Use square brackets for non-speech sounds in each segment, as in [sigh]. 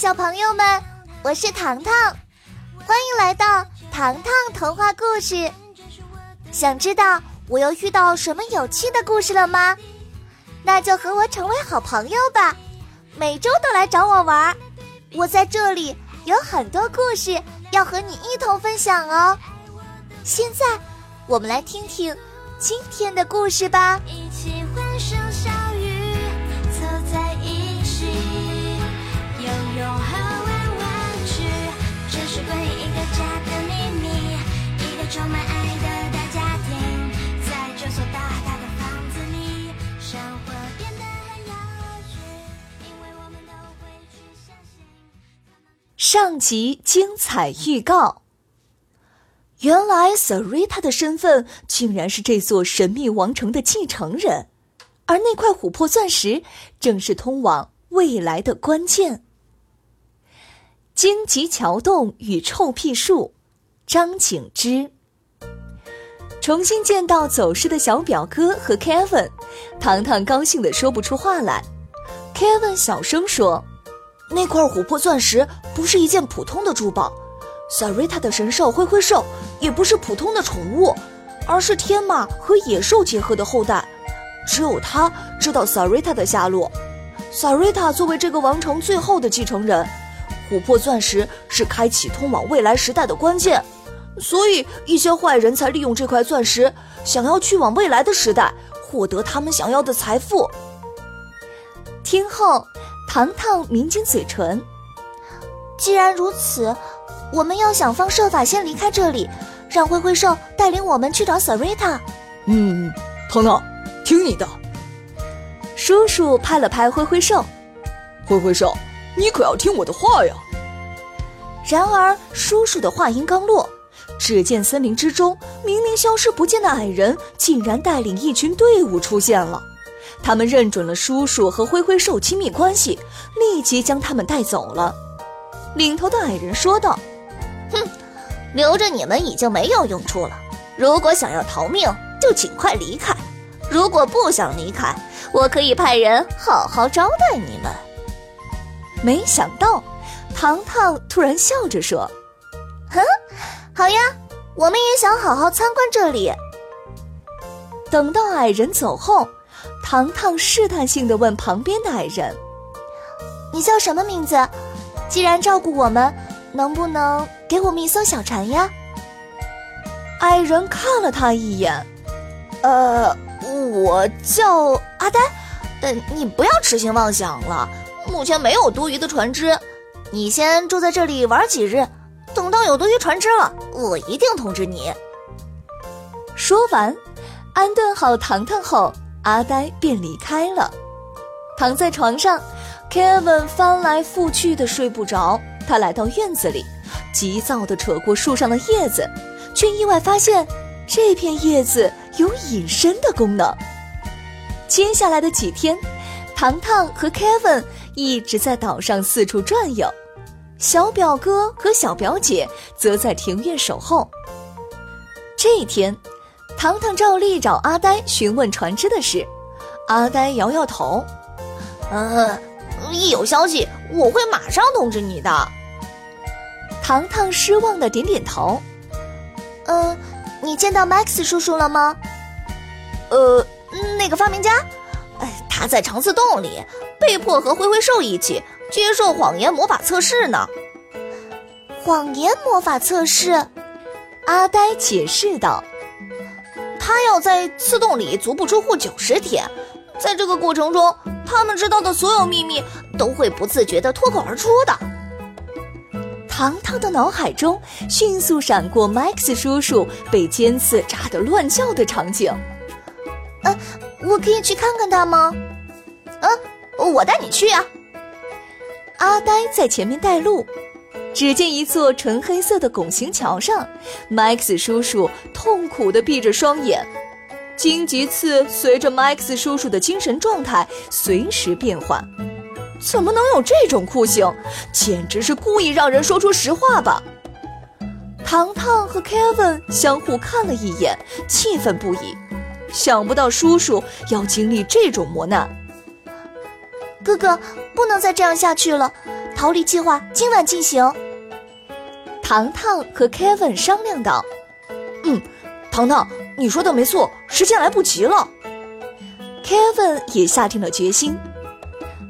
小朋友们，我是糖糖，欢迎来到糖糖童话故事。想知道我又遇到什么有趣的故事了吗？那就和我成为好朋友吧，每周都来找我玩。我在这里有很多故事要和你一同分享哦。现在，我们来听听今天的故事吧。上集精彩预告。原来 Sarita 的身份竟然是这座神秘王城的继承人，而那块琥珀钻石正是通往未来的关键。荆棘桥洞与臭屁树，张景之。重新见到走失的小表哥和 Kevin，糖糖高兴的说不出话来。Kevin 小声说：“那块琥珀钻石不是一件普通的珠宝。”萨瑞塔的神兽灰灰兽也不是普通的宠物，而是天马和野兽结合的后代。只有他知道萨瑞塔的下落。萨瑞塔作为这个王城最后的继承人，琥珀钻石是开启通往未来时代的关键，所以一些坏人才利用这块钻石，想要去往未来的时代，获得他们想要的财富。听后，糖糖抿紧嘴唇。既然如此。我们要想方设法先离开这里，让灰灰兽带领我们去找 Sarita。嗯，糖糖，听你的。叔叔拍了拍灰灰兽，灰灰兽，你可要听我的话呀。然而，叔叔的话音刚落，只见森林之中明明消失不见的矮人，竟然带领一群队伍出现了。他们认准了叔叔和灰灰兽亲密关系，立即将他们带走了。领头的矮人说道。哼，留着你们已经没有用处了。如果想要逃命，就尽快离开；如果不想离开，我可以派人好好招待你们。没想到，糖糖突然笑着说：“哼，好呀，我们也想好好参观这里。”等到矮人走后，糖糖试探性的问旁边的矮人：“你叫什么名字？既然照顾我们。”能不能给我们一艘小船呀？矮人看了他一眼，呃，我叫阿呆，呃，你不要痴心妄想了，目前没有多余的船只，你先住在这里玩几日，等到有多余船只了，我一定通知你。说完，安顿好糖糖后，阿呆便离开了。躺在床上，Kevin 翻来覆去的睡不着。他来到院子里，急躁地扯过树上的叶子，却意外发现这片叶子有隐身的功能。接下来的几天，糖糖和 Kevin 一直在岛上四处转悠，小表哥和小表姐则在庭院守候。这一天，糖糖照例找阿呆询问船只的事，阿呆摇摇头：“嗯，一有消息我会马上通知你的。”糖糖失望的点点头。嗯，你见到 Max 叔叔了吗？呃，那个发明家，哎，他在长刺洞里，被迫和灰灰兽一起接受谎言魔法测试呢。谎言魔法测试，阿呆解释道。他要在刺洞里足不出户九十天，在这个过程中，他们知道的所有秘密都会不自觉的脱口而出的。糖糖的脑海中迅速闪过 Max 叔叔被尖刺扎得乱叫的场景。呃，我可以去看看他吗？嗯，我带你去呀。阿呆在前面带路。只见一座纯黑色的拱形桥上，Max 叔叔痛苦地闭着双眼。荆棘刺随着 Max 叔叔的精神状态随时变换。怎么能有这种酷刑？简直是故意让人说出实话吧！糖糖和 Kevin 相互看了一眼，气愤不已。想不到叔叔要经历这种磨难。哥哥，不能再这样下去了。逃离计划今晚进行。糖糖和 Kevin 商量道：“嗯，糖糖，你说的没错，时间来不及了。” Kevin 也下定了决心。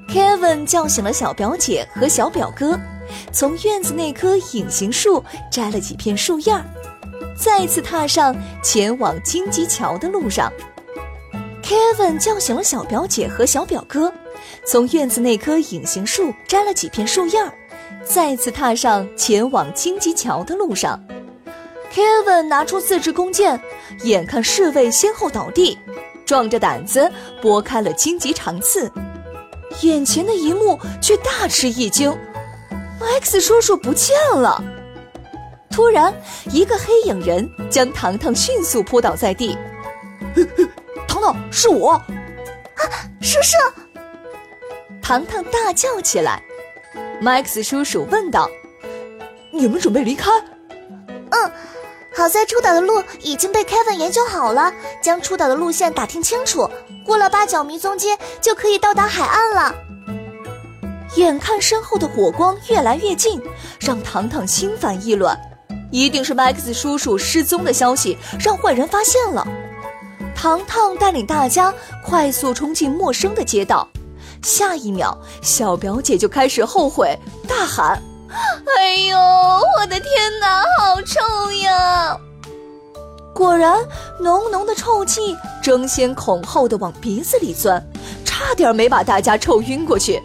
Kevin 叫醒了小表姐和小表哥，从院子那棵隐形树摘了几片树叶儿，再次踏上前往荆棘桥的路上。Kevin 叫醒了小表姐和小表哥，从院子那棵隐形树摘了几片树叶儿，再次踏上前往荆棘桥的路上。Kevin 拿出自制弓箭，眼看侍卫先后倒地，壮着胆子拨开了荆棘长刺。眼前的一幕却大吃一惊，Max 叔叔不见了。突然，一个黑影人将糖糖迅速扑倒在地。糖糖，是我！啊，叔叔！糖糖大叫起来。Max 叔叔问道：“你们准备离开？”“嗯，好在出岛的路已经被 Kevin 研究好了，将出岛的路线打听清楚。”过了八角迷踪街就可以到达海岸了。眼看身后的火光越来越近，让糖糖心烦意乱。一定是 Max 叔叔失踪的消息让坏人发现了。糖糖带领大家快速冲进陌生的街道，下一秒，小表姐就开始后悔，大喊：“哎呦，我的天哪，好臭呀！”果然，浓浓的臭气争先恐后的往鼻子里钻，差点没把大家臭晕过去。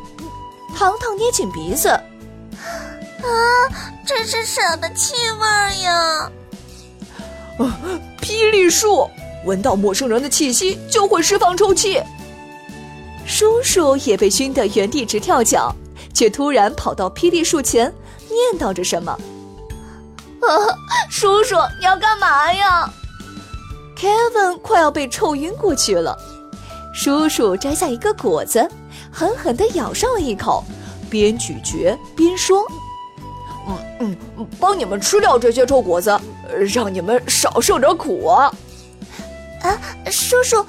糖糖捏紧鼻子，啊，这是什么气味呀？啊，霹雳树，闻到陌生人的气息就会释放臭气。叔叔也被熏得原地直跳脚，却突然跑到霹雳树前，念叨着什么：“啊，叔叔，你要干嘛呀？” Kevin 快要被臭晕过去了，叔叔摘下一个果子，狠狠地咬上了一口，边咀嚼边说：“嗯嗯，帮你们吃掉这些臭果子，让你们少受点苦啊！”啊，叔叔，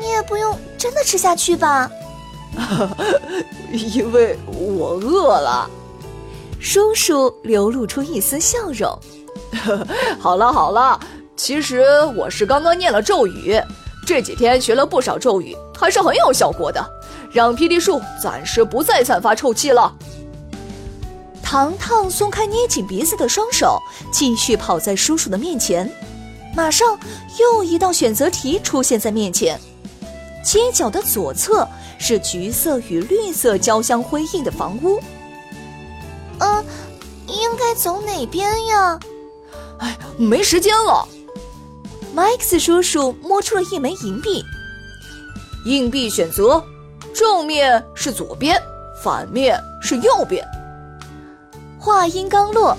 你也不用真的吃下去吧？[laughs] 因为我饿了。叔叔流露出一丝笑容。[laughs] 好了好了。其实我是刚刚念了咒语，这几天学了不少咒语，还是很有效果的，让霹雳树暂时不再散发臭气了。糖糖松开捏紧鼻子的双手，继续跑在叔叔的面前。马上又一道选择题出现在面前，街角的左侧是橘色与绿色交相辉映的房屋。嗯，应该走哪边呀？哎，没时间了。麦克斯叔叔摸出了一枚银币，硬币选择，正面是左边，反面是右边。话音刚落，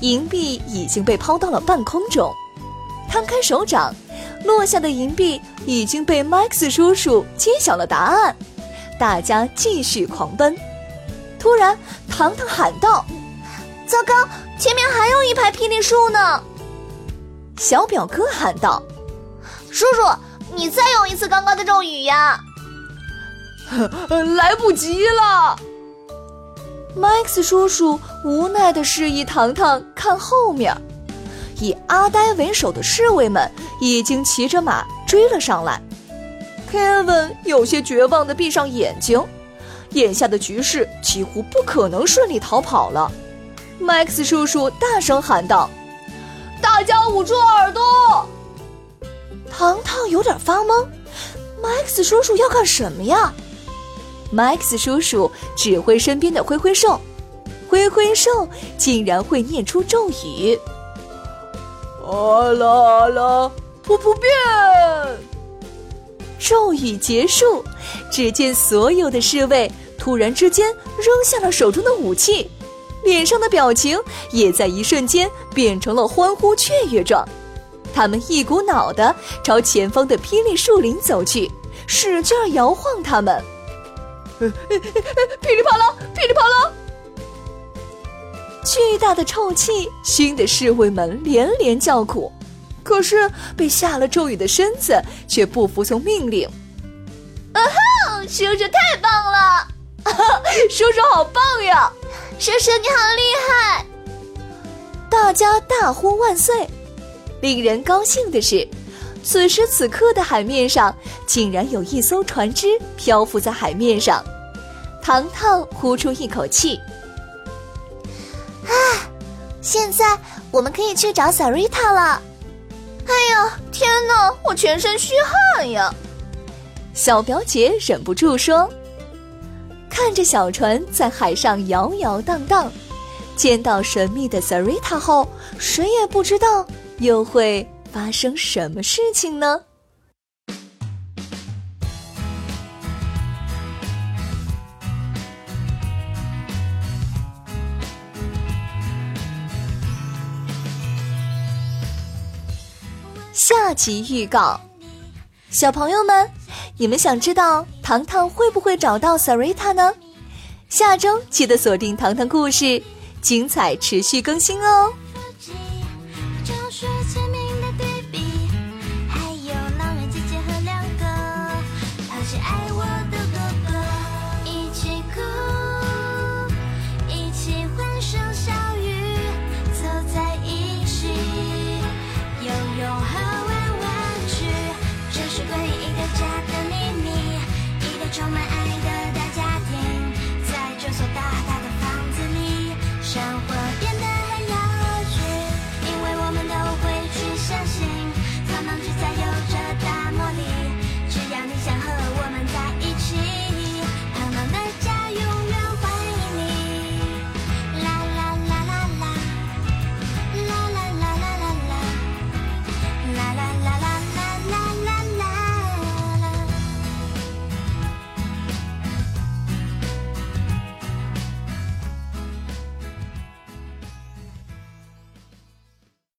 银币已经被抛到了半空中。摊开手掌，落下的银币已经被 Max 叔叔揭晓了答案。大家继续狂奔。突然，糖糖喊道：“糟糕，前面还有一排霹雳树呢！”小表哥喊道：“叔叔，你再用一次刚刚的咒语呀！” [laughs] 来不及了。Max 叔叔无奈的示意糖糖看后面，以阿呆为首的侍卫们已经骑着马追了上来。Kevin 有些绝望的闭上眼睛，眼下的局势几乎不可能顺利逃跑了。Max 叔叔大声喊道。大家捂住耳朵！糖糖有点发懵，Max 叔叔要干什么呀？Max 叔叔指挥身边的灰灰兽，灰灰兽竟然会念出咒语。阿拉阿拉，我不变。咒语结束，只见所有的侍卫突然之间扔下了手中的武器。脸上的表情也在一瞬间变成了欢呼雀跃状，他们一股脑的朝前方的霹雳树林走去，使劲摇晃他们。噼里啪啦，噼里啪啦！巨大的臭气熏得侍卫们连连叫苦，可是被下了咒语的身子却不服从命令。啊哈！叔叔太棒了！[laughs] 叔叔好棒呀！叔叔你好厉害！大家大呼万岁。令人高兴的是，此时此刻的海面上竟然有一艘船只漂浮在海面上。糖糖呼出一口气，唉，现在我们可以去找 Sarita 了。哎呀，天哪，我全身虚汗呀！小表姐忍不住说：“看着小船在海上摇摇荡荡，见到神秘的 Sarita 后，谁也不知道又会发生什么事情呢？”下集预告，小朋友们，你们想知道糖糖会不会找到 Sarita 呢？下周记得锁定糖糖故事，精彩持续更新哦。